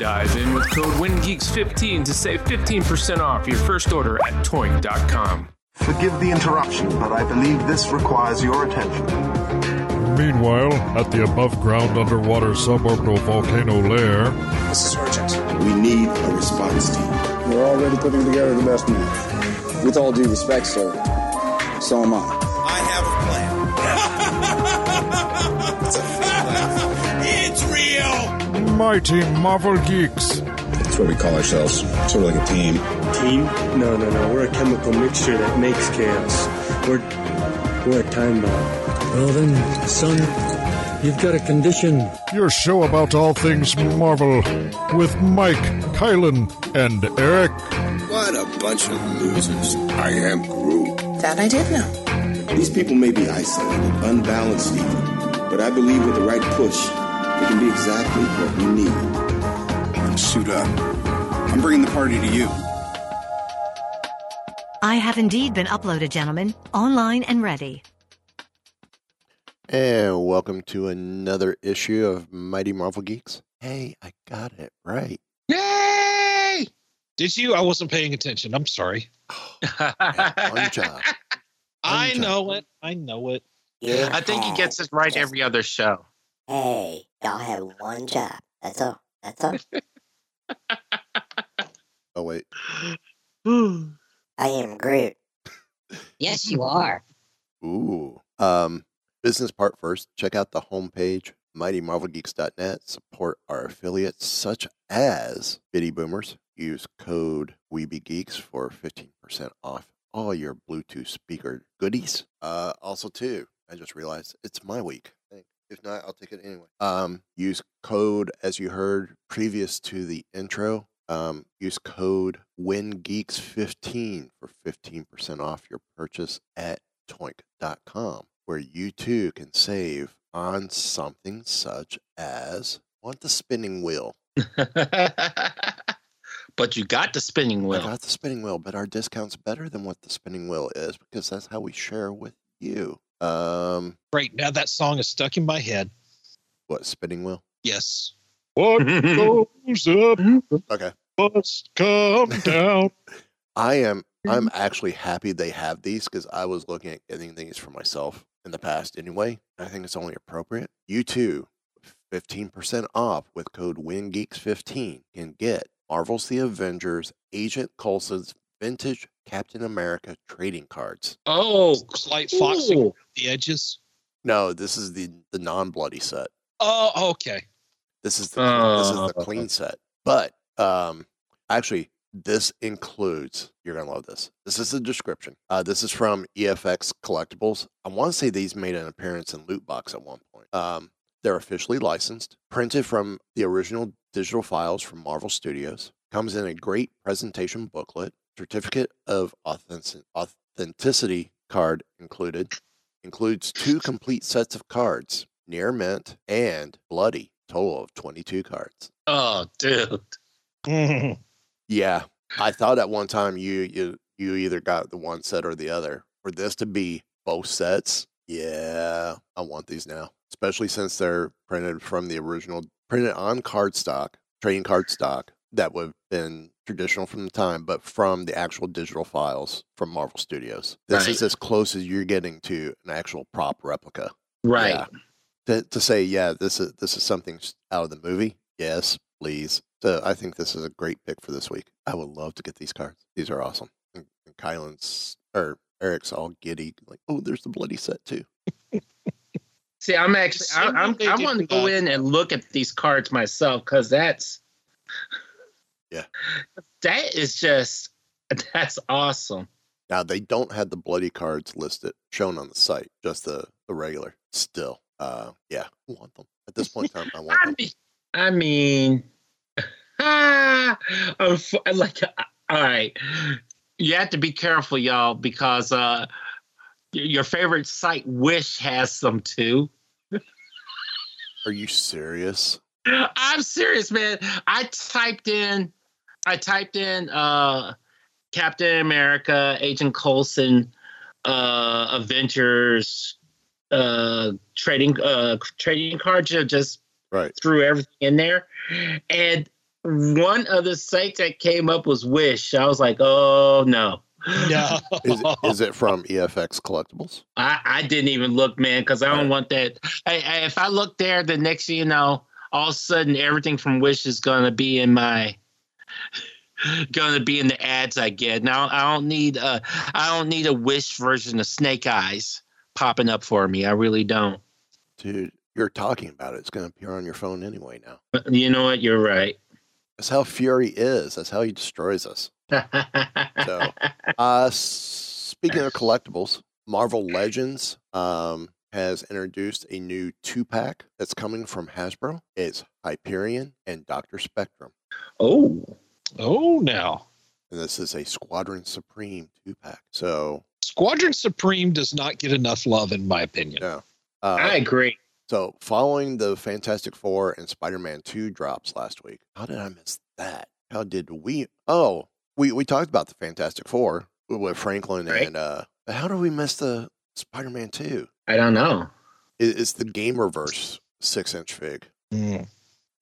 Dive in with code WINGEEKS15 to save 15% off your first order at toynk.com. Forgive the interruption, but I believe this requires your attention. Meanwhile, at the above ground underwater suborbital volcano lair, This is urgent. We need a response team. We're already putting together the best man. With all due respect, sir, so am I. I Mighty Marvel Geeks. That's what we call ourselves. Sort of like a team. Team? No, no, no. We're a chemical mixture that makes chaos. We're we're a time bomb. Well then, son, you've got a condition. Your show about all things Marvel with Mike, Kylan, and Eric. What a bunch of losers. I am Groot. That I did know. These people may be isolated, unbalanced even, but I believe with the right push, they can be exactly what we need. Suit up. I'm bringing the party to you. I have indeed been uploaded, gentlemen, online and ready. And welcome to another issue of Mighty Marvel Geeks. Hey, I got it right. Yay! Did you? I wasn't paying attention. I'm sorry. Oh, One job. I job. know it. I know it. Yeah. I think he gets it right every other show. Hey, y'all have one job. That's all. That's all. Oh wait. I am Groot. yes, you are. Ooh. Um, business part first. Check out the homepage, mightymarvelgeeks.net. Support our affiliates such as Bitty Boomers. Use code WeBeGeeks for 15% off all your Bluetooth speaker goodies. Uh, also, too, I just realized it's my week. If not, I'll take it anyway. Um, use code as you heard previous to the intro. Um, use code WinGeeks15 for 15% off your purchase at toynk.com, where you too can save on something such as want the spinning wheel. but you got the spinning wheel. I got the spinning wheel, but our discount's better than what the spinning wheel is because that's how we share with you. Um, Great. Now that song is stuck in my head. what spinning wheel? Yes. What goes up Okay. must come down. I am I'm actually happy they have these because I was looking at getting these for myself in the past anyway. I think it's only appropriate. You too, 15% off with code WinGeeks15 can get Marvel's The Avengers Agent Coulson's vintage Captain America trading cards. Oh, slight foxing Ooh. the edges. No, this is the the non-bloody set. Oh, okay. This is the this is the Uh. clean set. But um actually this includes you're gonna love this. This is the description. Uh this is from EFX Collectibles. I want to say these made an appearance in Loot Box at one point. Um they're officially licensed, printed from the original digital files from Marvel Studios. Comes in a great presentation booklet, certificate of authenticity card included. Includes two complete sets of cards, near mint and bloody, total of 22 cards. Oh, dude. Yeah, I thought at one time you you you either got the one set or the other. For this to be both sets, yeah, I want these now. Especially since they're printed from the original, printed on cardstock, trading card stock that would have been traditional from the time, but from the actual digital files from Marvel Studios. This is as close as you're getting to an actual prop replica. Right. Yeah. To, to say, yeah, this is this is something out of the movie. Yes, please. So I think this is a great pick for this week. I would love to get these cards. These are awesome. And, and Kylan's or Eric's all giddy, like, oh, there's the bloody set too. See, I'm actually, I, Same I'm, way I want to go in and look at these cards myself because that's, Yeah. that is just, that's awesome. Now they don't have the bloody cards listed shown on the site, just the the regular. Still, uh, yeah, I want them at this point in time. I want I them. mean, I mean, ah, like, uh, all right, you have to be careful, y'all, because uh, your favorite site, Wish, has some too. Are you serious? I'm serious, man. I typed in, I typed in uh, Captain America, Agent Coulson, uh, Avengers, uh, trading uh, trading cards. I Just Right. threw everything in there, and one of the sites that came up was Wish. I was like, oh no. No. Is, is it from EFX Collectibles? I, I didn't even look, man, because I don't want that. Hey, hey, if I look there, the next you know, all of a sudden everything from Wish is gonna be in my gonna be in the ads I get. Now I don't need a I don't need a Wish version of Snake Eyes popping up for me. I really don't. Dude, you're talking about it. It's going to appear on your phone anyway now. You know what? You're right. That's how Fury is. That's how he destroys us. So, uh, speaking of collectibles, Marvel Legends um, has introduced a new two pack that's coming from Hasbro. It's Hyperion and Doctor Spectrum. oh, Oh, now. And this is a Squadron Supreme two pack. So, Squadron Supreme does not get enough love, in my opinion. yeah. Uh, I agree. So, following the Fantastic Four and Spider Man 2 drops last week, how did I miss that? How did we? Oh, we, we talked about the Fantastic Four with Franklin Right. and, uh, but how did we miss the Spider Man 2? I don't know. It, it's the Gamerverse six inch fig. Mm.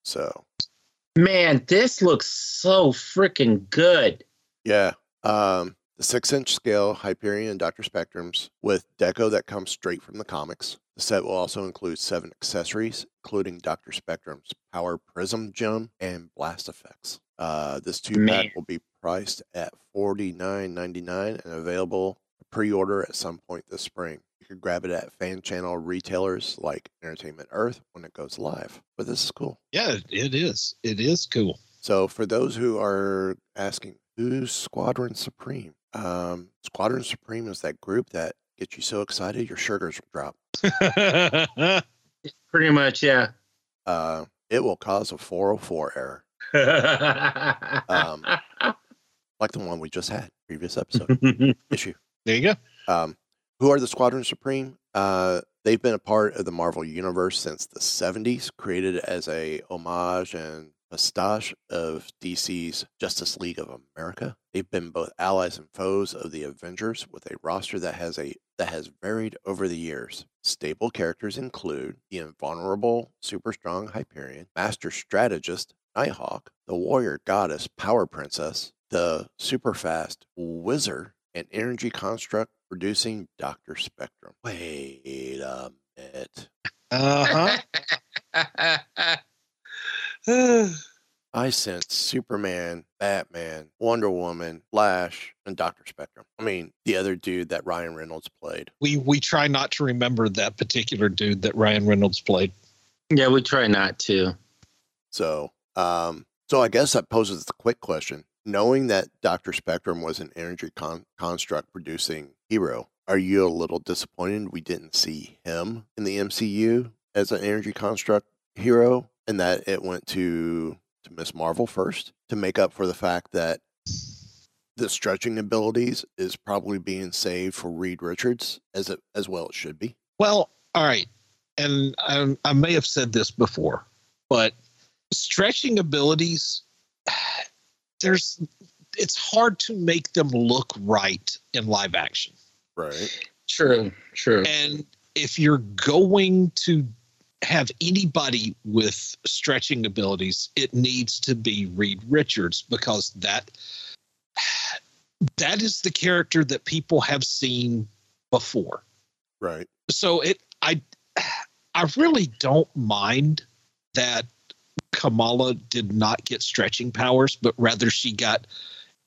So, Man, this looks so freaking good. yeah. Um, the six inch scale Hyperion and Dr. Spectrums with deco that comes straight from the comics. The set will also include seven accessories, including Dr. Spectrum's Power Prism Gem and Blast Effects. Uh, this two pack Man. will be priced at forty nine ninety nine and available pre order at some point this spring. You can grab it at fan channel retailers like Entertainment Earth when it goes live. But this is cool. Yeah, it is. It is cool. So, for those who are asking, who's Squadron Supreme? Um, Squadron Supreme is that group that gets you so excited your sugars will drop. Pretty much, yeah. Uh, it will cause a 404 error, um, like the one we just had, previous episode issue. There you go. Um, who are the Squadron Supreme? Uh, they've been a part of the Marvel Universe since the 70s, created as a homage and pastiche of DC's Justice League of America. They've been both allies and foes of the Avengers, with a roster that has a that has varied over the years. Stable characters include the invulnerable, super strong Hyperion, Master Strategist Nighthawk, the Warrior Goddess Power Princess, the super fast Wizard, and energy construct producing Dr. Spectrum. Wait a minute. Uh huh. I sense Superman, Batman, Wonder Woman, Flash, and Dr. Spectrum. I mean, the other dude that Ryan Reynolds played. we we try not to remember that particular dude that Ryan Reynolds played. yeah, we try not to. So, um, so I guess that poses the quick question. Knowing that Dr. Spectrum was an energy con- construct producing hero, are you a little disappointed we didn't see him in the MCU as an energy construct hero and that it went to to Miss Marvel first to make up for the fact that the stretching abilities is probably being saved for Reed Richards as it as well it should be. Well, all right, and I, I may have said this before, but stretching abilities, there's it's hard to make them look right in live action. Right. True, true. And if you're going to have anybody with stretching abilities, it needs to be Reed Richards because that that is the character that people have seen before. Right. So it I I really don't mind that Kamala did not get stretching powers, but rather she got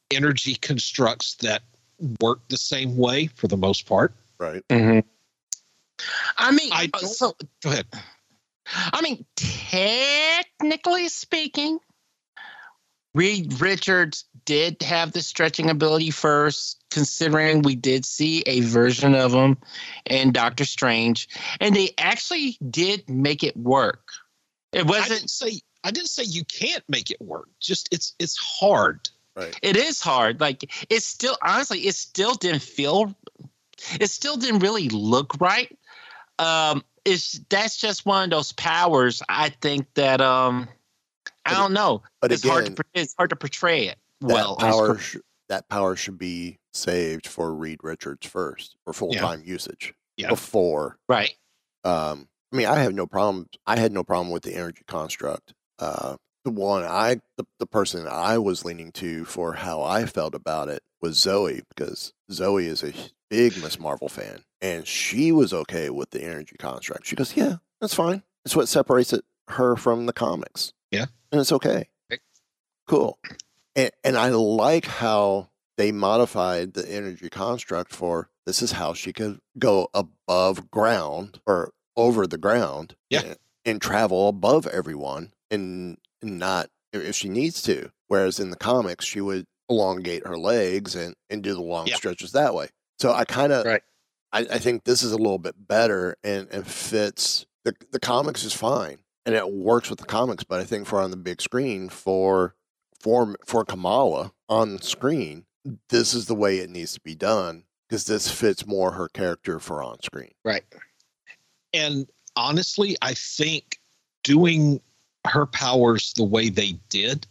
energy constructs that work the same way for the most part. Right. Mm-hmm. I mean, I uh, so Go ahead. I mean, technically speaking, Reed Richards did have the stretching ability first, considering we did see a version of him in Doctor Strange, and they actually did make it work. It wasn't. didn't say I didn't say you can't make it work. Just it's it's hard. Right. It is hard. Like it still, honestly, it still didn't feel. It still didn't really look right. Um, it's that's just one of those powers. I think that um, I don't know. but it's hard to again, it's hard to portray it That well. It's power sh- that power should be saved for Reed Richards first for full time usage Yeah. before. right. Um, I mean, I have no problem. I had no problem with the energy construct. Uh, the one I, the, the person I was leaning to for how I felt about it was Zoe because Zoe is a big Miss Marvel fan, and she was okay with the energy construct. She goes, "Yeah, that's fine. It's what separates it her from the comics. Yeah. and it's okay. Cool. And, and I like how they modified the energy construct for this is how she could go above ground or over the ground Yeah. and, and travel above everyone and not if she needs to. Whereas in the comics, she would elongate her legs and, and do the long Yeah. stretches that way. So I kind of, Right. I, I think this is a little bit better and, and fits the, the comics is fine and it works with the comics, but I think for on the big screen for for for Kamala on screen, this is the way it needs to be done because this fits more her character for on screen. Right. And honestly, I think doing her powers the way they did,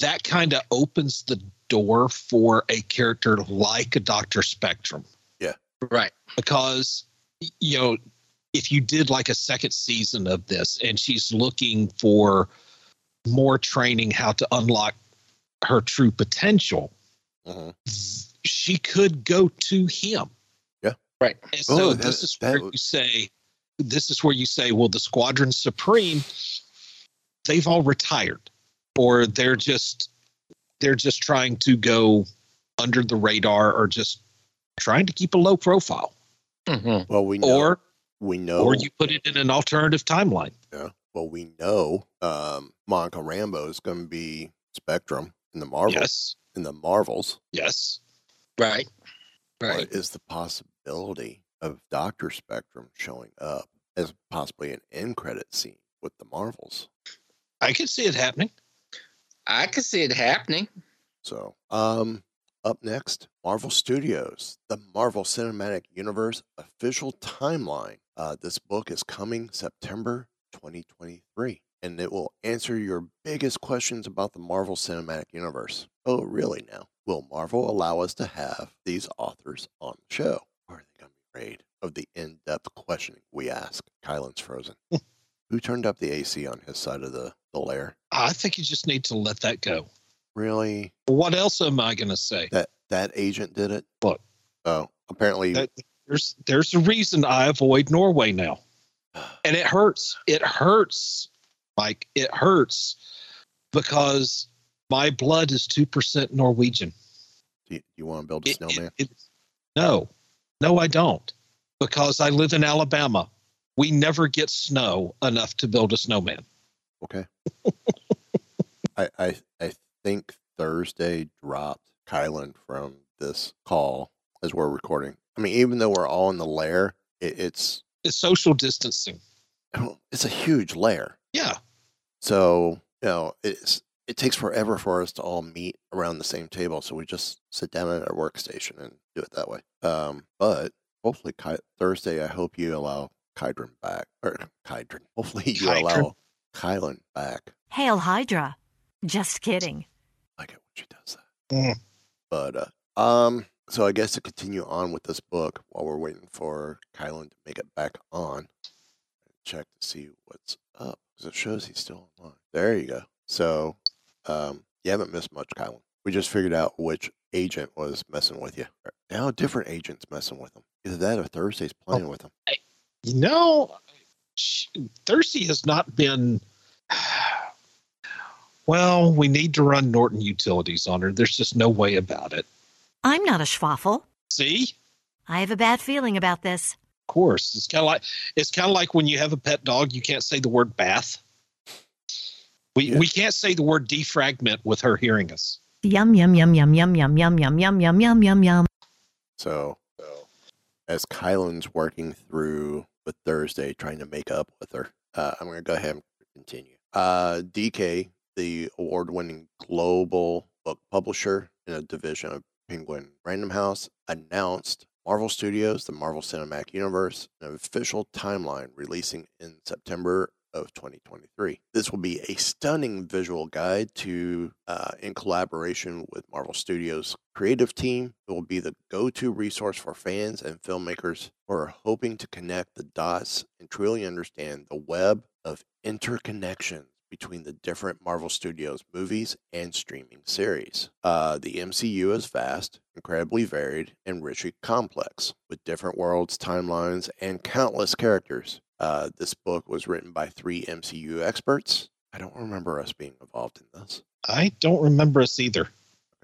that kind of opens the door for a character like a Dr. Spectrum. Yeah. Right. Because, you know, if you did like a second season of this and she's looking for more training how to unlock her true potential, Mhm. she could go to him. Yeah. Right. And so Oh, this is where would- you say, this is where you say, well, the Squadron Supreme, they've all retired, or they're just they're just trying to go under the radar, or just trying to keep a low profile, Mhm. Well, we know, or we know, or you put it in an alternative timeline. yeah, well, we know, um, Monica Rambeau is going to be Spectrum in the Marvels. Yes, In the Marvels, yes, Right. Right. is the possibility of Doctor Spectrum showing up as possibly an end credit scene with the Marvels? I could see it happening. I could see it happening. So, um, up next, Marvel Studios, the Marvel Cinematic Universe official timeline. Uh, this book is coming September 2023, and it will answer your biggest questions about the Marvel Cinematic Universe. Oh, really? Now, will Marvel allow us to have these authors on the show? Or are they going to be afraid of the in-depth questioning we ask? Kylan's frozen. Who turned up the AC on his side of the, the lair? I think you just need to let that go. Really? What else am I going to say? That that agent did it? Look, Oh, apparently that, there's there's a reason I avoid Norway now, and it hurts. It hurts, Mike. It hurts because my blood is two percent Norwegian. Do you, you want to build a It- it- snowman? it- no, no, I don't, because I live in Alabama. We never get snow enough to build a snowman. Okay. I, I I think Thursday dropped Kylan from this call as we're recording. I mean, even though we're all in the lair, it, it's It's social distancing. it's a huge lair. Yeah, So you know, it's it takes forever for us to all meet around the same table. So we just sit down at our workstation and do it that way. Um, but hopefully Ky- Thursday, I hope you allow Kydron back or Kydron. Hopefully you Kydron. allow Kylan back. Hail Hydra. Just kidding. I get when she does that. Mm. But uh, um, so I guess to continue on with this book while we're waiting for Kylan to make it back on, check to see what's up because it shows he's still online. There you go. So um, you haven't missed much, Kylan. We just figured out which agent was messing with you. Now a different agent's messing with him. Either that or Thursday's playing with him. you know, she, Thirsty has not been. Well, we need to run Norton Utilities on her. There's just no way about it. I'm not a schwaffle. See, I have a bad feeling about this. of course, it's kind of like it's kind of like when you have a pet dog, you can't say the word bath. We we can't say the word defragment with her hearing us. Yum yum yum yum yum yum yum yum yum yum yum yum yum. So, as Kylan's working through with Thursday, trying to make up with her, uh, I'm going to go ahead and continue. Uh, DK, the award winning global book publisher in a division of Penguin Random House, announced Marvel Studios, the Marvel Cinematic Universe, an official timeline releasing in September of 2023. This will be a stunning visual guide to, uh, in collaboration with Marvel Studios' creative team. It will be the go to resource for fans and filmmakers who are hoping to connect the dots and truly understand the web of interconnections between the different Marvel Studios movies and streaming series. Uh, the MCU is vast, incredibly varied, and richly complex, with different worlds, timelines, and countless characters. Uh, this book was written by three MCU experts. I don't remember us being involved in this. I don't remember us either.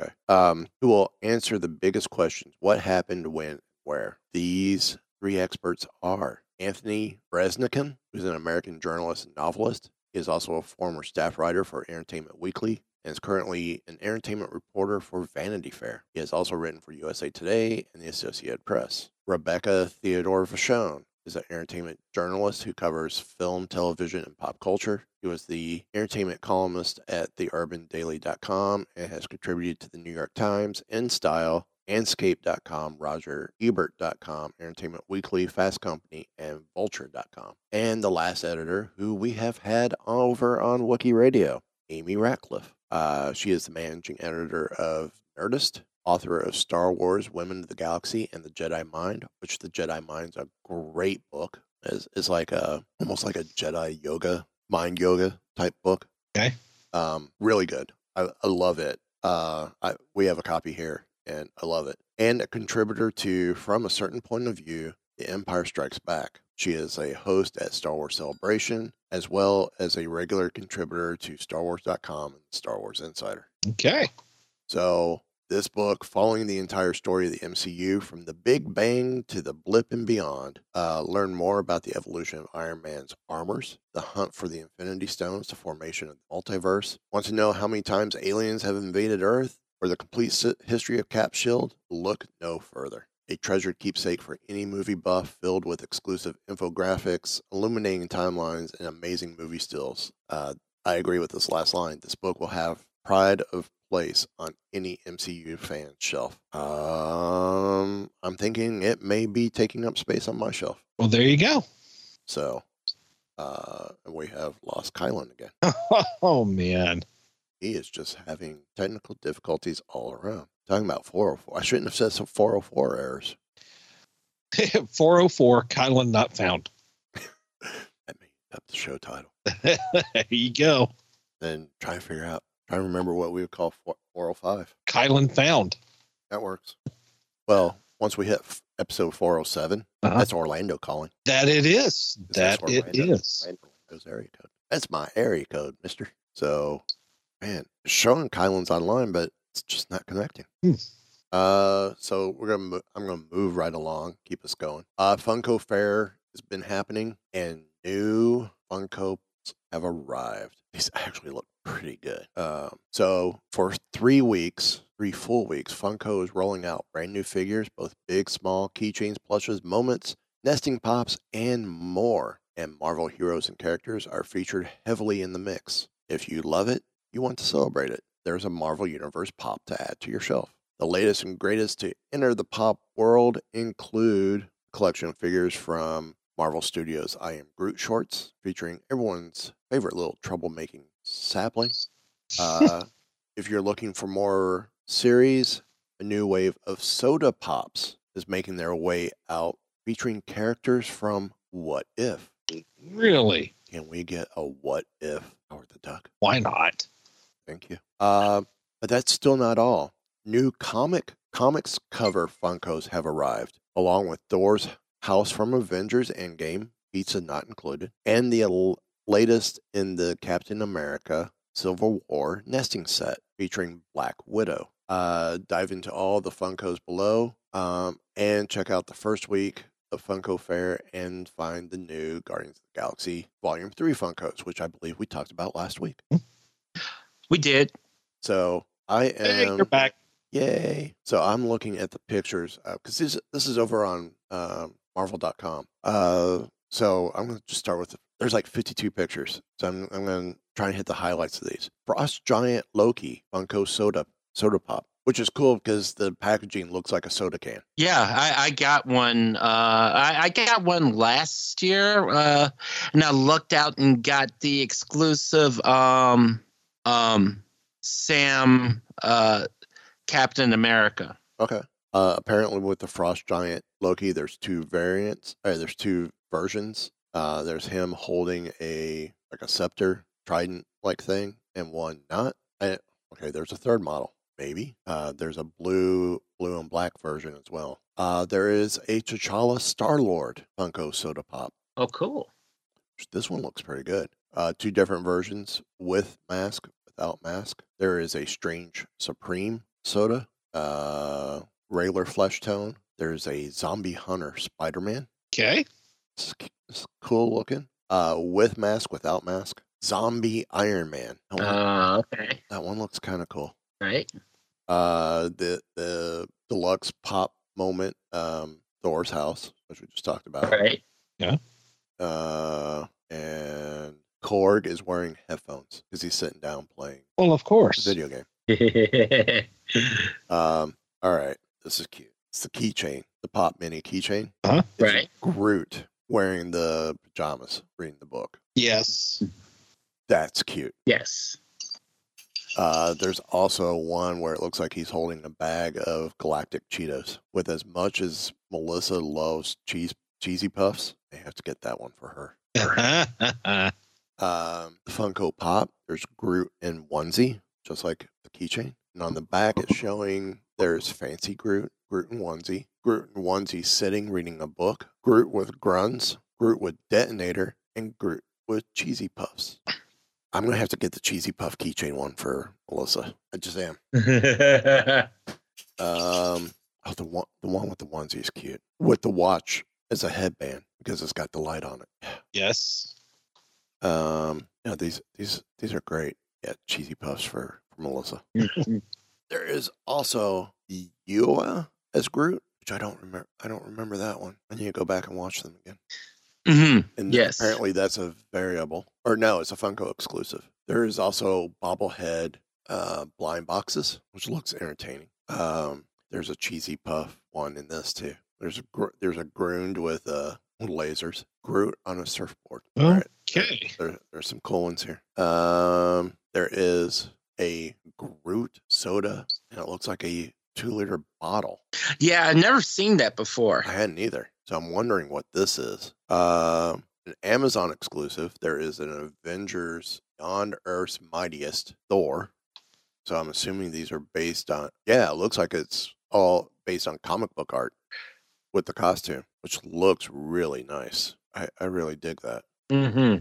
Okay. Um, who will answer the biggest questions? What happened, when, where? These three experts are Anthony Breznican, who's an American journalist and novelist. Is also a former staff writer for Entertainment Weekly and is currently an entertainment reporter for Vanity Fair. He has also written for USA Today and the Associated Press. Rebecca Theodore Vachon is an entertainment journalist who covers film, television, and pop culture. He was the entertainment columnist at theurbandaily.com and has contributed to the New York Times, InStyle, Anscape.com, RogerEbert.com, Entertainment Weekly, Fast Company, and Vulture.com. And the last editor who we have had over on Wookie Radio, Amy Ratcliffe. Uh, she is the managing editor of Nerdist, author of Star Wars Women of the Galaxy and the Jedi Mind, which the Jedi Mind's a great book. It's, it's like a almost like a Jedi yoga, mind yoga type book. Okay. Um, really good. I, I love it. Uh, I, we have a copy here and I love it. And a contributor to From a Certain Point of View, The Empire Strikes Back. She is a host at Star Wars Celebration, as well as a regular contributor to StarWars.com and Star Wars Insider. Okay. So, this book, following the entire story of the MCU from the Big Bang to the blip and beyond, uh, learn more about the evolution of Iron Man's armors, the hunt for the Infinity Stones, the formation of the multiverse. Want to know how many times aliens have invaded Earth? Or the complete history of Cap Shield, look no further. A treasured keepsake for any movie buff filled with exclusive infographics, illuminating timelines, and amazing movie stills. Uh, I agree with this last line. This book will have pride of place on any MCU fan shelf. Um, I'm thinking it may be taking up space on my shelf. Well, there you go. So, uh, we have lost Kylan again. oh man. He is just having technical difficulties all around. Talking about 404. I shouldn't have said some 404 errors. 404, Kylan not found. That may up the show title. there you go. Then try to figure out, try to remember what we would call 405. Kylan found. That works. Well, once we hit f- episode 407, Uh-huh. that's Orlando calling. That it is. That it is. Orlando- is. Area code. That's my area code, mister. So, man, showing Kylan's online, but it's just not connecting. Hmm. Uh, so we're gonna. Mo- I'm gonna move right along, keep us going. Uh, Funko Fair has been happening, and new Funko have arrived. These actually look pretty good. Um, so for three weeks, three full weeks, Funko is rolling out brand new figures, both big, small, keychains, plushes, moments, nesting pops, and more. And Marvel heroes and characters are featured heavily in the mix. If you love it, you want to celebrate it. There's a Marvel Universe pop to add to your shelf. The latest and greatest to enter the pop world include a collection of figures from Marvel Studios I Am Groot shorts featuring everyone's favorite little troublemaking sapling. Uh, if you're looking for more series, a new wave of soda pops is making their way out featuring characters from What If. Really? Can we get a What If Howard the Duck? Why not? Thank you. Uh, but that's still not all. New comic comics cover Funkos have arrived, along with Thor's House from Avengers Endgame, pizza not included, and the l- latest in the Captain America Civil War nesting set featuring Black Widow. Uh, dive into all the Funkos below um, and check out the first week of Funko Fair and find the new Guardians of the Galaxy Volume 3 Funkos, which I believe we talked about last week. We did. So I am. Hey, you're back. Yay. So I'm looking at the pictures because this, this is over on um, marvel.com. Uh, so I'm going to just start with there's like 52 pictures. So I'm, I'm going to try and hit the highlights of these. Frost Giant Loki Funko Soda Soda Pop, which is cool because the packaging looks like a soda can. Yeah, I, I got one. Uh, I, I got one last year, uh, and I looked out and got the exclusive um, um, Sam uh, Captain America. Okay. Uh, apparently, with the Frost Giant Loki, there's two variants. Uh, there's two versions. Uh, there's him holding a like a scepter, trident like thing, and one not. I, okay, there's a third model, maybe. Uh, there's a blue, blue and black version as well. Uh, there is a T'Challa Star Lord Funko Soda Pop. Oh, cool. This one looks pretty good. Uh, two different versions with mask, without mask. There is a Strange Supreme soda, uh, regular flesh tone. There's a Zombie Hunter Spider Man. Okay. It's, it's cool looking. Uh, with mask, without mask. Zombie Iron Man. That one, Uh, okay. that one looks kind of cool. Right. Uh, the the deluxe pop moment, um, Thor's house, which we just talked about. Right. Yeah. Uh, and Korg is wearing headphones because he's sitting down playing Well, of a course. video game. Um, all right, this is cute. It's the keychain, the pop mini keychain. Huh? It's Groot wearing the pajamas, reading the book. Yes. That's cute. Yes. Uh, there's also one where it looks like he's holding a bag of galactic Cheetos. With as much as Melissa loves cheese cheesy puffs, they have to get that one for her. Um, Funko Pop, there's Groot in onesie, just like the keychain. And on the back, it's showing there's Fancy Groot, Groot in onesie, Groot in onesie sitting reading a book, Groot with grunts, Groot with detonator, and Groot with cheesy puffs. I'm gonna have to get the cheesy puff keychain one for Melissa. I just am. Um, oh, the one, the one with the onesie is cute. With the watch as a headband because it's got the light on it. yes. Um, yeah, these these these are great. Yeah, cheesy puffs for, for Melissa. there is also Yua as Groot, which I don't remember. I don't remember that one. I need to go back and watch them again. hmm And Yes. apparently that's a variable, or no, it's a Funko exclusive. There is also bobblehead uh, blind boxes, which looks entertaining. Um, there's a cheesy puff one in this too. There's a gr- there's a Groot with uh lasers. Groot on a surfboard. All right. Okay. There, there's some cool ones here. Um, there is a Groot soda, and it looks like a two liter bottle. Yeah, I've never seen that before. I hadn't either, so I'm wondering what this is. Um, an Amazon exclusive. There is an Avengers Beyond Earth's Mightiest Thor. So I'm assuming these are based on. Yeah, it looks like it's all based on comic book art with the costume, which looks really nice. I, I really dig that. hmm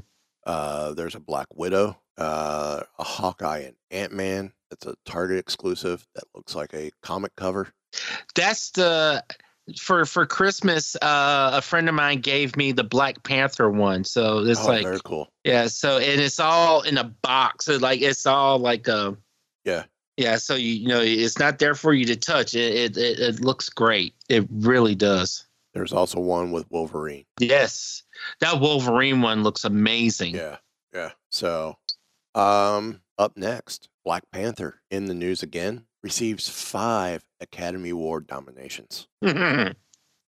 Uh, there's a Black Widow, uh, a Hawkeye and Ant Man. It's a Target exclusive that looks like a comic cover. That's the for for Christmas. Uh, a friend of mine gave me the Black Panther one, so it's oh, like very cool. yeah. So and it's all in a box. So like it's all like a Yeah, yeah. So you, you know it's not there for you to touch. It it, it looks great. It really does. There's also one with Wolverine. Yes, that Wolverine one looks amazing. Yeah, yeah. So, um, up next, Black Panther in the news again receives five Academy Award nominations.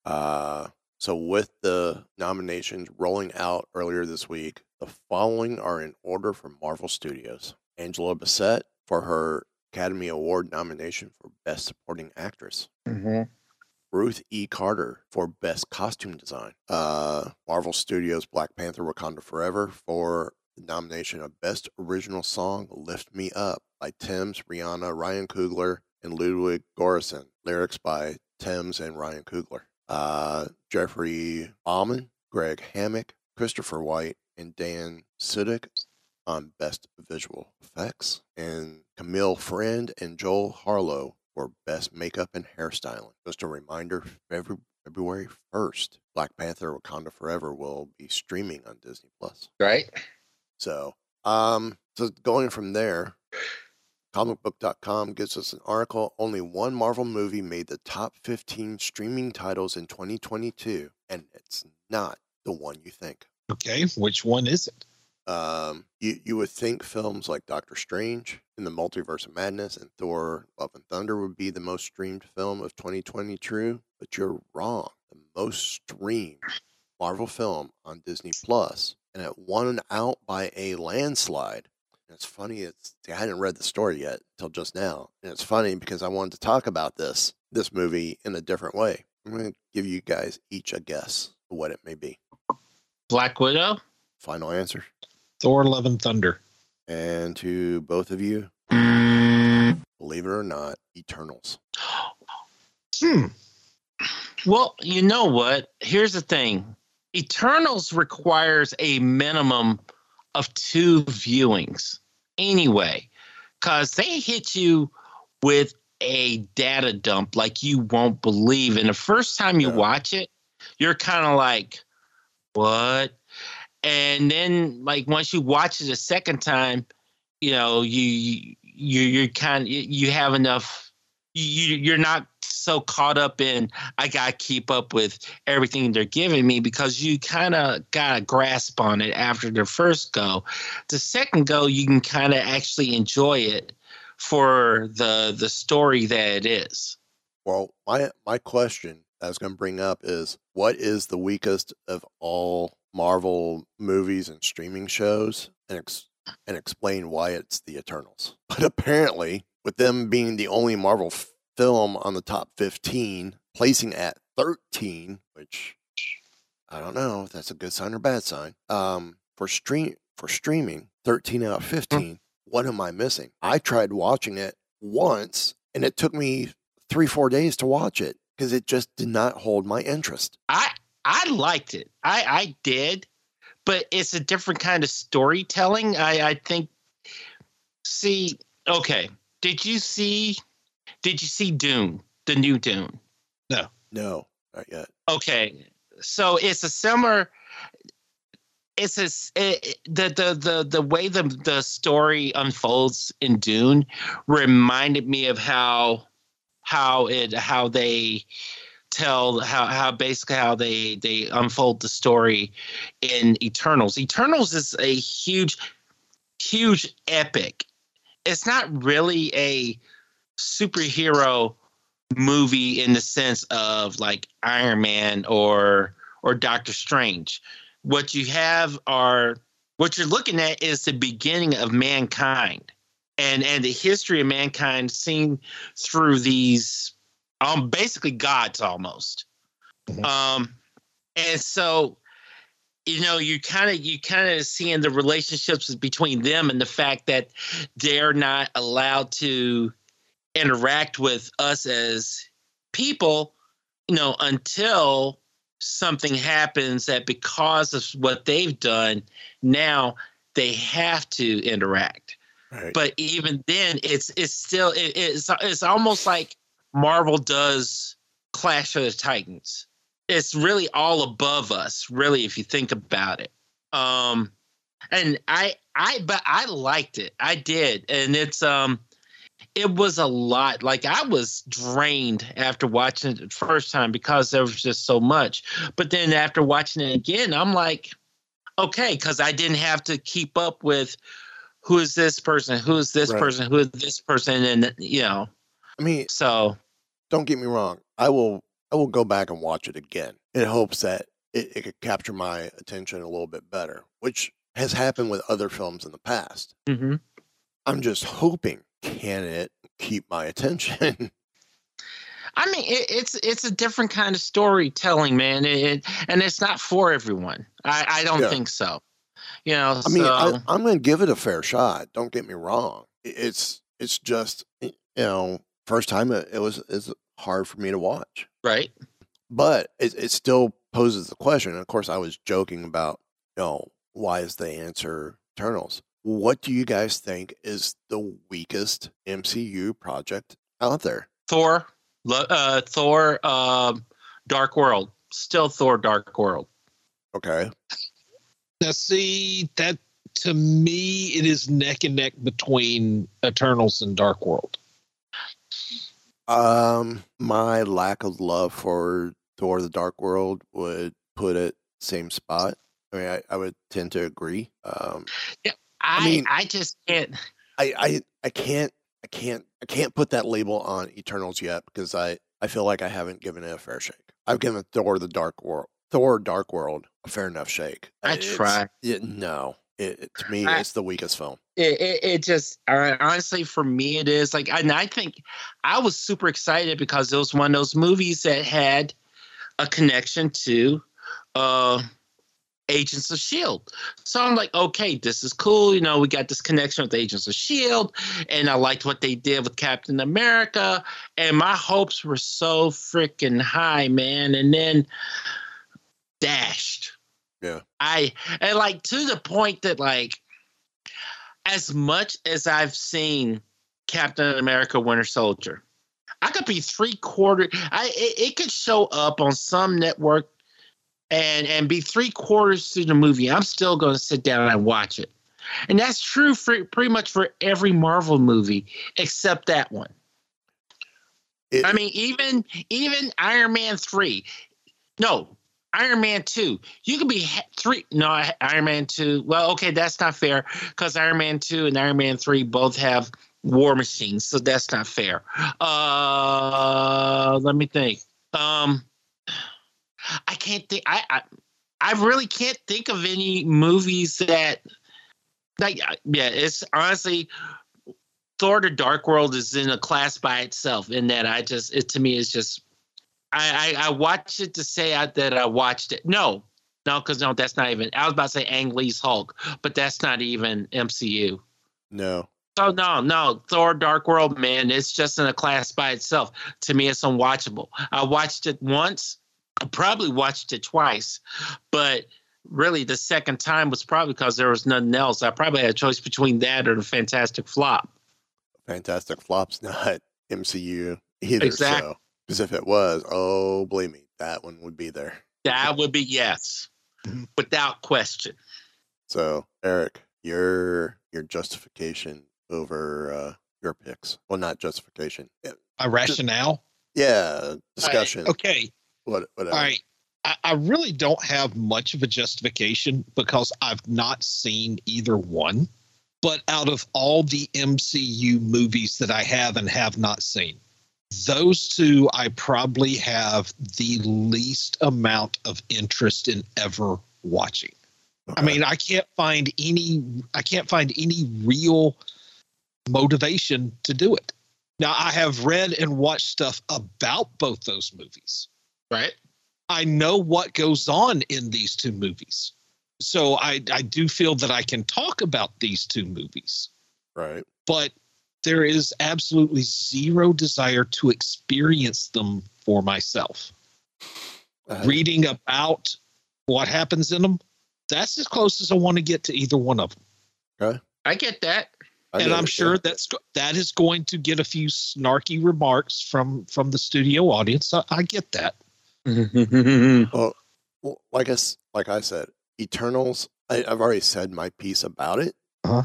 Uh, so with the nominations rolling out earlier this week, the following are in order from Marvel Studios: Angela Bassett for her Academy Award nomination for Best Supporting Actress. Mhm. Ruth E. Carter for Best Costume Design. Uh, Marvel Studios' Black Panther Wakanda Forever for the nomination of Best Original Song Lift Me Up by Tems, Rihanna, Ryan Coogler, and Ludwig Göransson. Lyrics by Tems and Ryan Coogler. Uh, Geoffrey Baumann, Greg Hammack, Christopher White and Dan Sudick on Best Visual Effects, and Camille Friend and Joel Harlow for Best Makeup and Hairstyling. Just a reminder, February 1st, Black Panther Wakanda Forever will be streaming on Disney Plus. Right. So, um, so going from there, comicbook.com gives us an article only one Marvel movie made the top 15 streaming titles in 2022 and it's not the one you think. Okay, which one is it? Um, you, you would think films like Doctor Strange in the Multiverse of Madness and Thor Love and Thunder would be the most streamed film of 2020 true, but you're wrong. The most streamed Marvel film on Disney Plus, and it won out by a landslide. And it's funny, it's I hadn't read the story yet until just now. And it's funny because I wanted to talk about this this movie in a different way. I'm gonna give you guys each a guess of what it may be. Black Widow? Final answer. Thor Love and Thunder. And to both of you, believe it or not, Eternals. Hmm. Well, you know what? Here's the thing. Eternals requires a minimum of two viewings anyway, because they hit you with a data dump like you won't believe. And the first time you yeah. watch it, you're kind of like, what? And then, like, once you watch it a second time, you know, you, you, you're kind you have enough, you, you're not so caught up in I gotta keep up with everything they're giving me because you kind of got a grasp on it after the first go. The second go, you can kind of actually enjoy it for the the story that it is. Well, my my question I was going to bring up is what is the weakest of all Marvel movies and streaming shows, and ex- and explain why it's the Eternals. But apparently, with them being the only Marvel film on the top 15, placing at 13, which I don't know if that's a good sign or bad sign. Um, for stream for streaming, 13 out of 15. What am I missing? I tried watching it once, and it took me three four days to watch it because it just did not hold my interest. I I liked it. I I did, but it's a different kind of storytelling. I I think. See, okay. Did you see did you see Dune, the new Dune? No. No, not yet. Okay. So it's a similar it's a, it, the the the the way the the story unfolds in Dune reminded me of how how it how they tell how how basically how they they unfold the story in Eternals. Eternals is a huge huge epic. It's not really a superhero movie in the sense of like Iron Man or or Doctor Strange. What you have are what you're looking at is the beginning of mankind and and the history of mankind seen through these um basically gods almost. Mm-hmm. Um and so you know you kind of you kind of seeing the relationships between them and the fact that they're not allowed to interact with us as people, you know, until something happens that because of what they've done, now they have to interact. Right. But even then, it's it's still it, it's it's almost like Marvel does Clash of the Titans. It's really all above us, really, if you think about it. Um, and I I but I liked it. I did, and it's um it was a lot. Like I was drained after watching it the first time because there was just so much. But then after watching it again, I'm like, okay, because I didn't have to keep up with who is this person, who is this right. person, who is this person, and you know. I mean, so don't get me wrong. I will I will go back and watch it again in hopes that it, it could capture my attention a little bit better, which has happened with other films in the past. Mm-hmm. I'm just hoping can it keep my attention? I mean, it, it's it's a different kind of storytelling, man. It, and it's not for everyone. I, I don't yeah. think so. You know, I mean, I, am going to give it a fair shot. Don't get me wrong. It's it's just you know, first time it, it was it's hard for me to watch. Right. But it, it still poses the question. And of course, I was joking about you know, why is the answer Eternals? What do you guys think is the weakest MCU project out there? Thor, uh, Thor, um, Dark World, still Thor, Dark World. Okay. Now, see that to me, it is neck and neck between Eternals and Dark World. Um, my lack of love for Thor: The Dark World would put it same spot. I mean, I, I would tend to agree. Um, yeah, I, mean- I just can't. I, I I can't I can't I can't put that label on Eternals yet because I I feel like I haven't given it a fair shake. I've given Thor: The Dark World, Thor: Dark World, a fair enough shake. I It's- try. It, no, it, it- to me, I- it's the weakest film. It, it, it just honestly for me it is like and i think i was super excited because it was one of those movies that had a connection to uh agents of shield so i'm like okay this is cool you know we got this connection with agents of shield and i liked what they did with captain america and my hopes were so freaking high man. And then dashed. Yeah. i and like to the point that like as much as I've seen Captain America Winter Soldier, I could be three quarter. I it, it could show up on some network and and be three quarters through the movie. I'm still going to sit down and watch it, and that's true for pretty much for every Marvel movie except that one. It- I mean, even even Iron Man three, no, Iron Man two. You could be three. No, Iron Man two. Well, okay, that's not fair because Iron Man two and Iron Man three both have war machines, so that's not fair. Uh, let me think. Um, I can't think. I, I I really can't think of any movies that like yeah. It's honestly. Thor: The Dark World is in a class by itself. In that, I just it to me is just I, I, I watched it to say I, that I watched it. No, no, because no, that's not even. I was about to say Ang Lee's Hulk, but that's not even MCU. No, So no, no, Thor: Dark World, man, it's just in a class by itself. To me, it's unwatchable. I watched it once. I probably watched it twice, but really, the second time was probably because there was nothing else. I probably had a choice between that or the Fantastic Flop. Fantastic Flop's not MCU either. Exact- So, because if it was, oh, believe me, that one would be there. That would be yes, without question. So, Eric, your your justification over uh, your picks. Well, not justification. Yeah, My rationale. Yeah, discussion. Okay. What? Whatever. All right. I, I really don't have much of a justification because I've not seen either one. But out of all the MCU movies that I have and have not seen, those two I probably have the least amount of interest in ever watching. I mean, I can't find any I can't find any real motivation to do it. Now, I have read and watched stuff about both those movies. Right. I know what goes on in these two movies. So I, I do feel that I can talk about these two movies, Right. but there is absolutely zero desire to experience them for myself. Uh, Reading about what happens in them, that's as close as I want to get to either one of them. Okay. I get that. I and I'm it, sure yeah. that's that is going to get a few snarky remarks from from the studio audience. I, I get that. Well, well, like I s- like I said, Eternals. I, I've already said my piece about it, Uh-huh.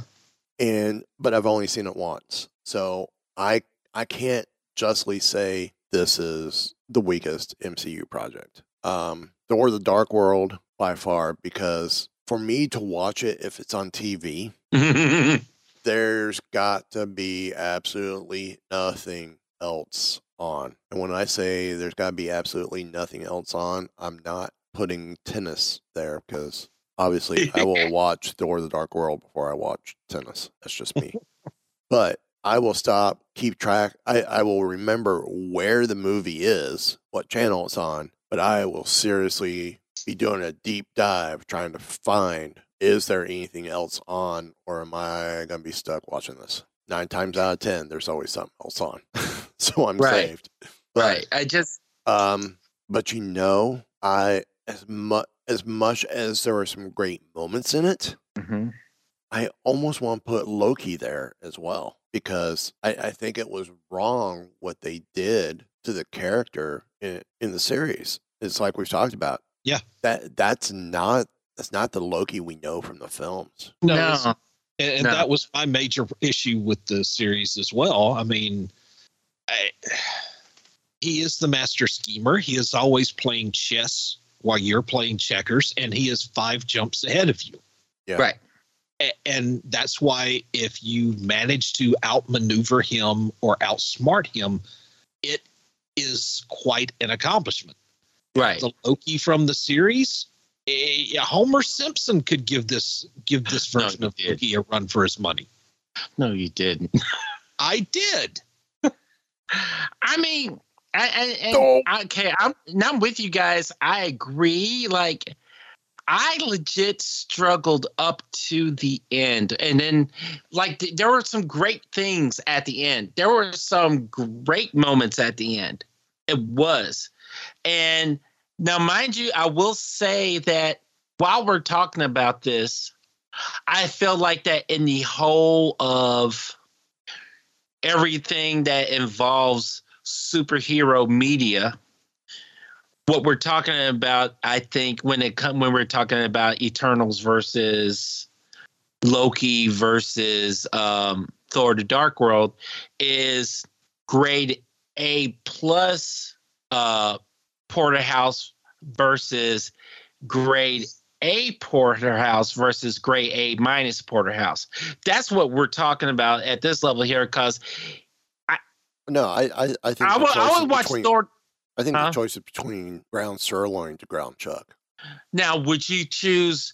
And but I've only seen it once, so I I can't justly say this is the weakest MCU project. Um, Thor: The Dark World by far, because for me to watch it if it's on TV, there's got to be absolutely nothing else on. And when I say there's got to be absolutely nothing else on, I'm not putting tennis there because obviously I will watch Thor the Dark World before I watch tennis. That's just me. but I will stop, keep track. I, I will remember where the movie is, what channel it's on, but I will seriously be doing a deep dive trying to find is there anything else on or am I going to be stuck watching this? Nine times out of 10, there's always something else on. so I'm Right. saved. Right. I just Um, but you know, I as much as much as there were some great moments in it, Mm-hmm. I almost want to put Loki there as well because I, I think it was wrong what they did to the character in, in the series. It's like we've talked about. Yeah. That that's not that's not the Loki we know from the films. No, No. and, and No. that was my major issue with the series as well. I mean, I, he is the master schemer. He is always playing chess while you're playing checkers, and he is five jumps ahead of you. Yeah. Right. A- And that's why if you manage to outmaneuver him or outsmart him, it is quite an accomplishment. Right. The Loki from the series, eh, Homer Simpson could give this give this version he of did. Loki a run for his money. No, you didn't. I did. I mean, I, I, and, okay, I'm now I'm with you guys. I agree. Like, I legit struggled up to the end, and then like th- there were some great things at the end. There were some great moments at the end. It was, and now mind you, I will say that while we're talking about this, I feel like that in the whole of everything that involves superhero media what we're talking about i think when it come when we're talking about eternals versus loki versus um thor the dark world is grade a plus uh porterhouse versus grade a porterhouse versus grade a minus porterhouse. That's what we're talking about at this level here because No, I I, I think I the would, I would watch between, Thor. I think Huh? the choice is between ground sirloin to ground chuck. Now, would you choose?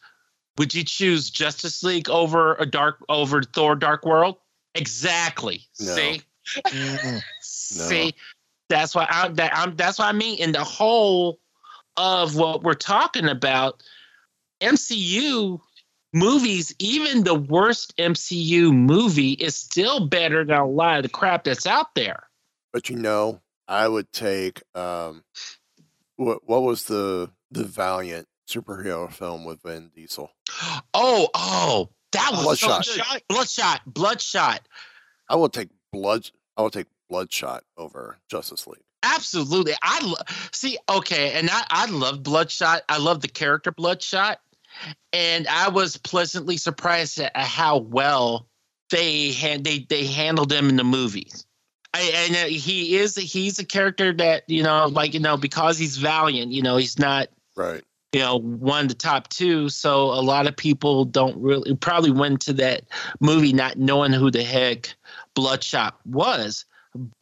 Would you choose Justice League over a dark over Thor: Dark World? Exactly. No. See, No. see, that's why I that I'm that's what I mean. In the whole of what we're talking about, MCU movies, even the worst MCU movie, is still better than a lot of the crap that's out there. But you know, I would take um, what what was the the Valiant superhero film with Vin Diesel? Oh, oh, that was Bloodshot. so good. Bloodshot, Bloodshot. I will take blood. I will take Bloodshot over Justice League. Absolutely. I lo- see. Okay, and I I love Bloodshot. I love the character Bloodshot, and I was pleasantly surprised at how well they had they they handled him in the movies. I, and he is he's a character that you know like you know because he's valiant. You know he's not Right. you know one of the top two. So a lot of people don't really probably went to that movie not knowing who the heck Bloodshot was,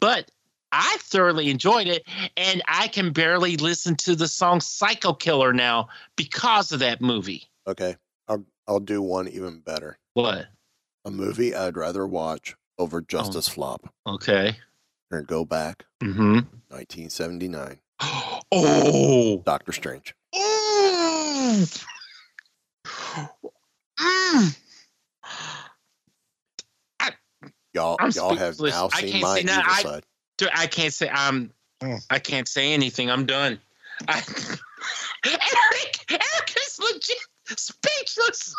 but I thoroughly enjoyed it, and I can barely listen to the song "Psycho Killer" now because of that movie. Okay. I'll I'll do one even better. What? A movie I'd rather watch over Justice Flop. Okay. Or go back. Mm-hmm. 1979. Oh. Doctor Strange. Mm. Mm. Y'all I'm y'all have now seen my evil. I- side. Dude, I can't say I'm. I can't say anything. I'm done. I, Eric, Eric is legit speechless.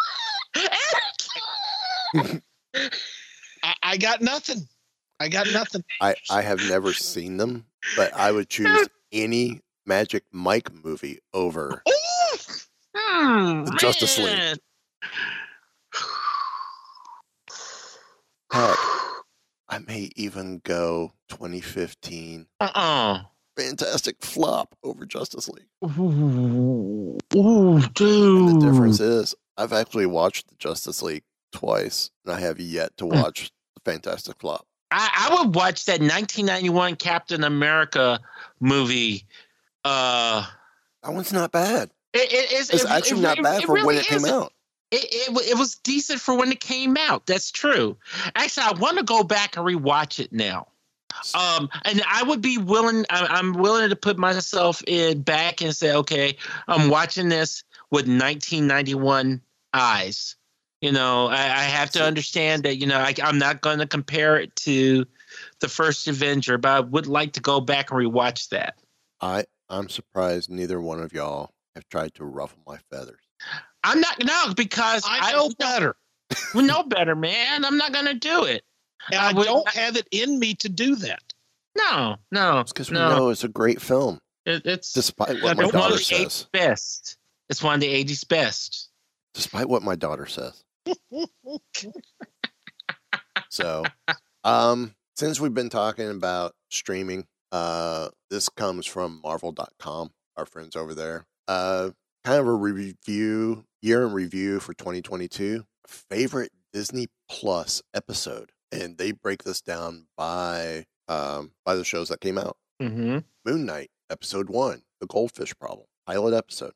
Eric. I, I got nothing. I got nothing. I, I have never seen them, but I would choose any Magic Mike movie over The Justice League. Heck, I may even go 2015 Uh-uh. Fantastic Flop over Justice League. Ooh, ooh, dude. The difference is I've actually watched the Justice League twice, and I have yet to Hmm. watch the Fantastic Flop. I, I would watch that 1991 Captain America movie. Uh, That one's not bad. it, it, it's, It's it- actually it- not bad for when really it came out. It, it, it was decent for when it came out. That's true. Actually, I want to go back and rewatch it now. Um, and I would be willing. I'm willing to put myself in back and say, okay, I'm watching this with 1991 eyes. You know, I, I have to understand that. You know, I, I'm not going to compare it to the first Avenger, but I would like to go back and rewatch that. I I'm surprised neither one of y'all have tried to ruffle my feathers. I'm not no because I know better. We know better, man. I'm not gonna do it. And I I don't have it in me to do that. No, no, It's because we no. know it's a great film, It, it's despite what my it's one daughter of the says. best. It's one of the 80s best. Despite what my daughter says. So, um, since we've been talking about streaming, uh, this comes from Marvel.com, our friends over there. Uh, kind of a review, year in review for 2022. Favorite Disney Plus episode, and they break this down by um by the shows that came out. Mm-hmm. Moon Knight, episode one, The Goldfish Problem, pilot episode.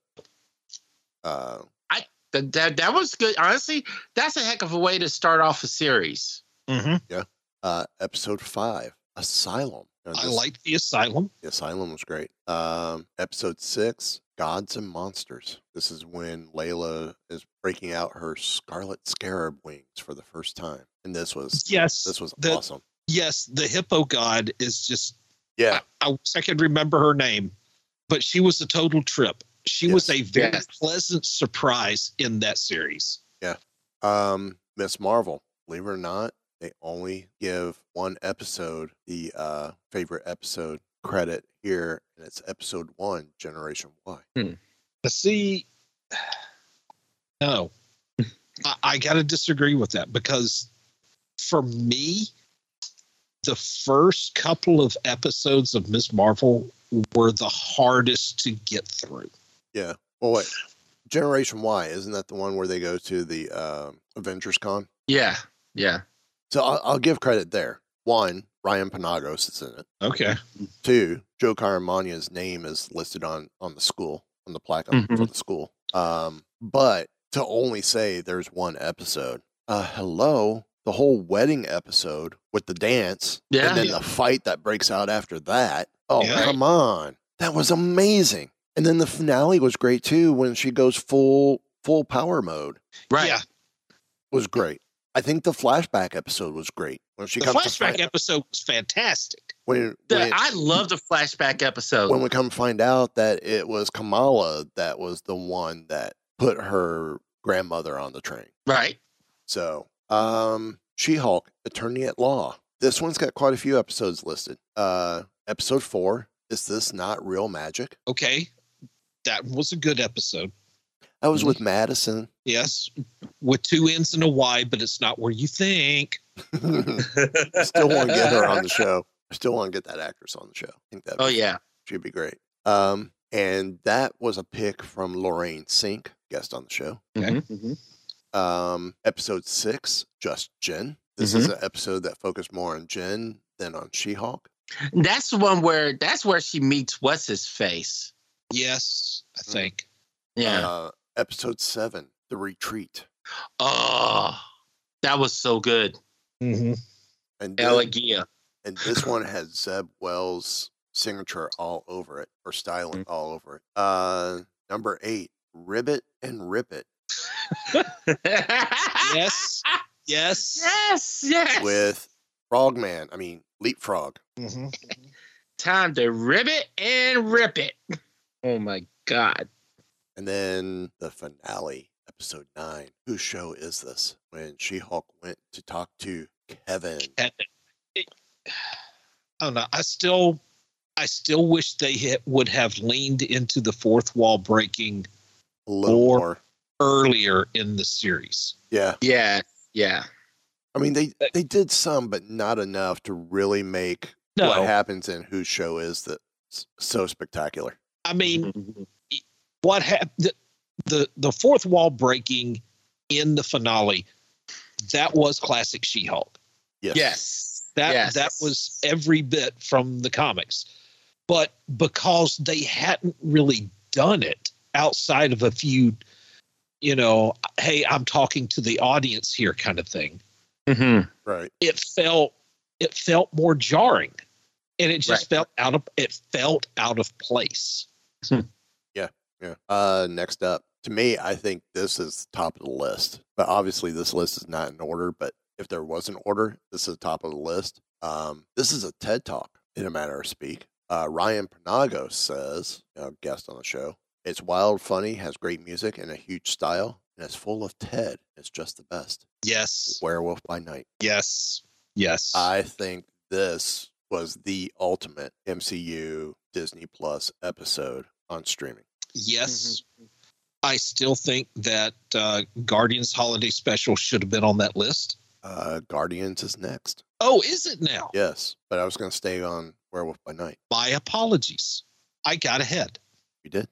Uh, I that, that that was good. Honestly, that's a heck of a way to start off a series. Mm-hmm. yeah. Uh, episode five, Asylum. Now, I this- like the asylum. The Asylum was great. Um, episode six, Gods and Monsters. This is when Layla is breaking out her scarlet scarab wings for the first time, and this was Yes, this was the- awesome. Yes, the hippo god is just. Yeah, I wish I could remember her name, but she was a total trip. She was a very Yes. pleasant surprise in that series. Yeah, um, Miss Marvel. Believe it or not, they only give one episode the uh, favorite episode credit here, and it's episode one, Generation Y. But see, no, I, I got to disagree with that because for me, the first couple of episodes of Miss Marvel were the hardest to get through. Yeah. Well, wait. Generation Y isn't that the one where they go to the um Avengers Con? Yeah, yeah. So I'll, I'll give credit there. One, Ryan Panagos is in it. Okay. Two, Joe Caramagna's name is listed on on the school on the plaque on- for the school. Um, but to only say there's one episode, uh, hello, the whole wedding episode with the dance, Yeah. and then the fight that breaks out after that. Oh, Yeah. come on, that was amazing. And then the finale was great too when she goes full full power mode. Right. Yeah. Was great. I think the flashback episode was great when she The comes flashback find, episode was fantastic. when, The- when I love the flashback episode. when we come to find out that it was Kamala that was the one that put her grandmother on the train. right. So, um, She Hulk, Attorney at Law. This one's got quite a few episodes listed. Uh, episode four, Is This Not Real Magic? Okay. That was a good episode. That was with Madisynn. Yes. With two N's and a Y, but it's not where you think. I still want to get her on the show. I still want to get that actress on the show. I think that Oh yeah. she'd be great. Um, and that was a pick from Lorraine Sink, guest on the show. Okay. Mhm. Um, episode six, Just Jen. This is an episode that focused more on Jen than on She Hulk. That's the one where that's where she meets what's his face. Yes, I think. Yeah. Uh, episode seven, The Retreat. oh, that was so good. Mm-hmm. And this, Elegia. and this one has Zeb Wells' signature all over it, or styling all over it. Uh, number eight, Ribbit and Rip It Yes. Yes. Yes. Yes. with Frogman. I mean, Leapfrog. Mm-hmm. Time to rip it and rip it. Oh my god. And then the finale, episode nine. Whose show is this? When She Hulk went to talk to Kevin. I don't know. I still, I still wish they hit, would have leaned into the fourth wall breaking A little Or- more. earlier in the series. Yeah. Yeah. Yeah. I mean, they they did some, but not enough to really make No. what happens in whose show is that so spectacular. I mean, mm-hmm. What happened? The, the the fourth wall breaking in the finale, that was classic She-Hulk. Yes. Yes. That Yes. that was every bit from the comics. But because they hadn't really done it outside of a few, you know, hey, I'm talking to the audience here kind of thing, Mm-hmm. Right. it felt it felt more jarring. And it just Right. felt out of it felt out of place. Yeah. Uh, next up, to me, I think this is top of the list. But obviously, this list is not in order. But if there was an order, this is top of the list. Um, this is a TED Talk, in a matter of speak. Uh, Ryan Panagos says, you know, guest on the show, It's wild, funny, has great music and a huge style, and it's full of Ted. It's just the best. Yes. Werewolf by Night. Yes. Yes. I think this was the ultimate MCU Disney Plus episode on streaming. Yes. I still think that uh, Guardians Holiday Special should have been on that list. Uh, Guardians is next. Oh, is it now? Yes, but I was going to stay on Werewolf by Night. My apologies. I got ahead. You did.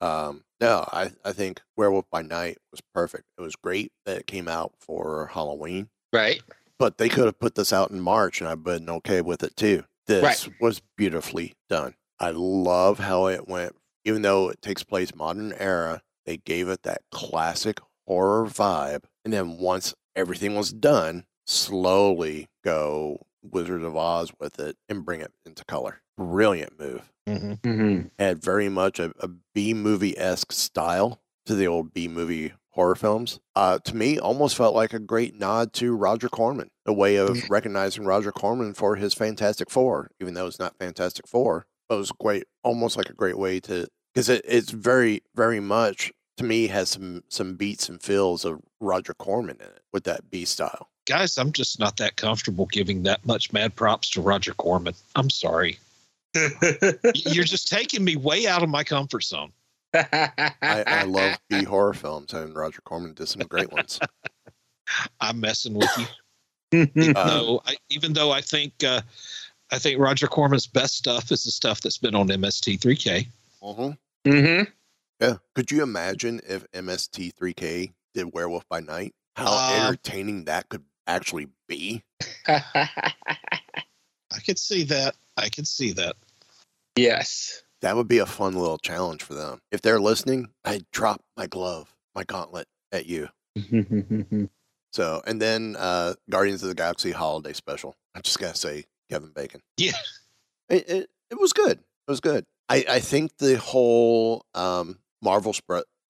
Um, no, I, I think Werewolf by Night was perfect. It was great that it came out for Halloween, Right. but they could have put this out in March, and I've been okay with it too. This Right. was beautifully done. I love how it went, even though it takes place modern era. They gave it that classic horror vibe, and then once everything was done, slowly go Wizard of Oz with it and bring it into color. Brilliant move Mm-hmm. had very much a, a B movie esque style to the old B movie horror films. Uh, to me, almost felt like a great nod to Roger Corman, a way of recognizing Roger Corman for his Fantastic Four, even though it's not Fantastic Four. But it was great, almost like a great way to because it, it's very, very much to me has some some beats and feels of Roger Corman in it with that B style. Guys, I'm just not that comfortable giving that much mad props to Roger Corman. I'm sorry. You're just taking me way out of my comfort zone. I, I love B horror films, and Roger Corman did some great ones. I'm messing with you. even, Um, though I, even though I think uh, I think Roger Corman's best stuff is the stuff that's been on MST3K. Mm-hmm. Mm-hmm. Yeah. Could you imagine if MST3K did Werewolf by Night? How Uh, entertaining that could actually be. I could see that. I could see that. yes. That would be a fun little challenge for them. If they're listening, I'd drop my glove, my gauntlet at you. So, and then uh Guardians of the Galaxy Holiday Special. I just gotta say, Kevin Bacon. Yeah. It it, it was good. It was good. I I think the whole um Marvel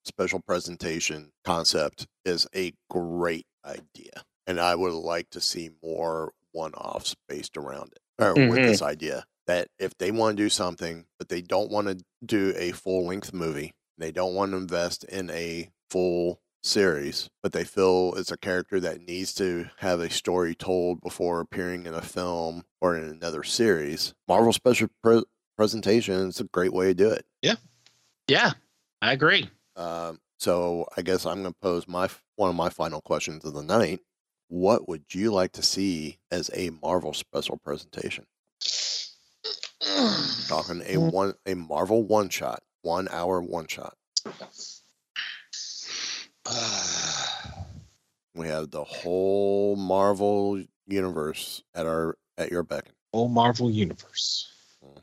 special presentation concept is a great idea, and I would like to see more one-offs based around it or with Mhm. this idea that if they want to do something, but they don't want to do a full-length movie, they don't want to invest in a full series, but they feel it's a character that needs to have a story told before appearing in a film or in another series. Marvel special pre- presentation is a great way to do it. Yeah, yeah, I agree. Um, so I guess I'm going to pose my one of my final questions of the night. What would you like to see as a Marvel special presentation? Talking a one a Marvel one shot, one hour one shot. We have the whole Marvel universe at our at your beckon. Whole Marvel universe.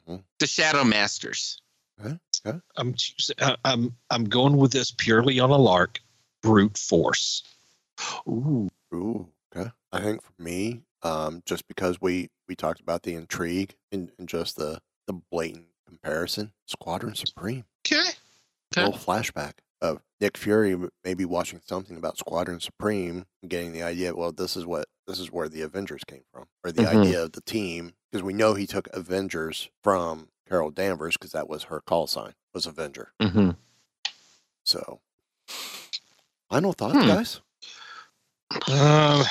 Mhm. The Shadow Masters. Okay. Okay. I'm uh, I'm I'm going with this purely on a lark. Brute force. Ooh. Ooh, okay. I think for me, um, just because we we talked about the intrigue and, and just the the blatant comparison, Squadron Supreme. Okay. A little flashback of Nick Fury maybe watching something about Squadron Supreme and getting the idea. Well, this is what this is where the Avengers came from, or the Mhm. idea of the team, because we know he took Avengers from Carol Danvers because that was her call sign was Avenger. Mm-hmm. So, final thoughts, Hmm. guys. Um,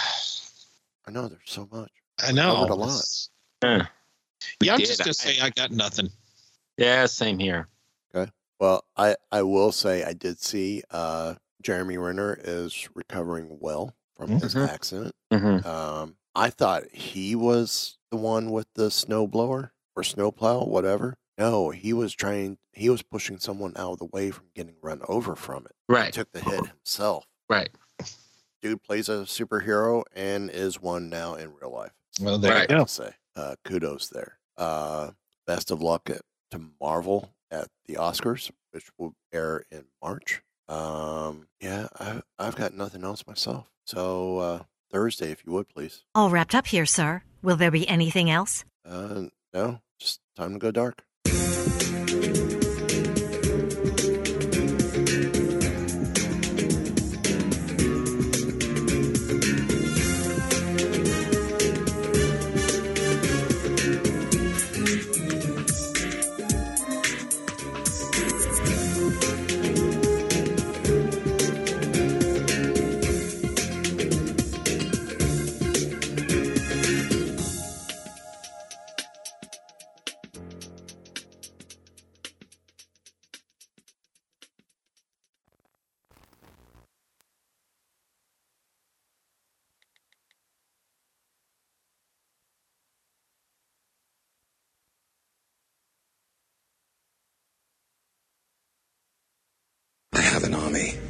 I know there's so much. I know. A lot. Yeah. Yeah, I'm did. just gonna I- say I got nothing. Yeah, same here. Well, I, I will say I did see uh, Jeremy Renner is recovering well from his Mhm. accident. Mm-hmm. Um, I thought he was the one with the snowblower or snowplow, whatever. No, he was trying. He was pushing someone out of the way from getting run over from it. He Right. took the hit himself. Right. Dude plays a superhero and is one now in real life. Well, there Right. you go. say, uh, kudos there. Uh, best of luck at, to Marvel at the Oscars, which will air in March. Um, yeah, I, I've got nothing else myself. So uh, Thursday, if you would please. All wrapped up here, sir. Will there be anything else? Uh, no, just time to go dark.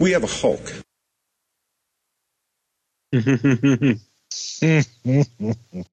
We have a Hulk.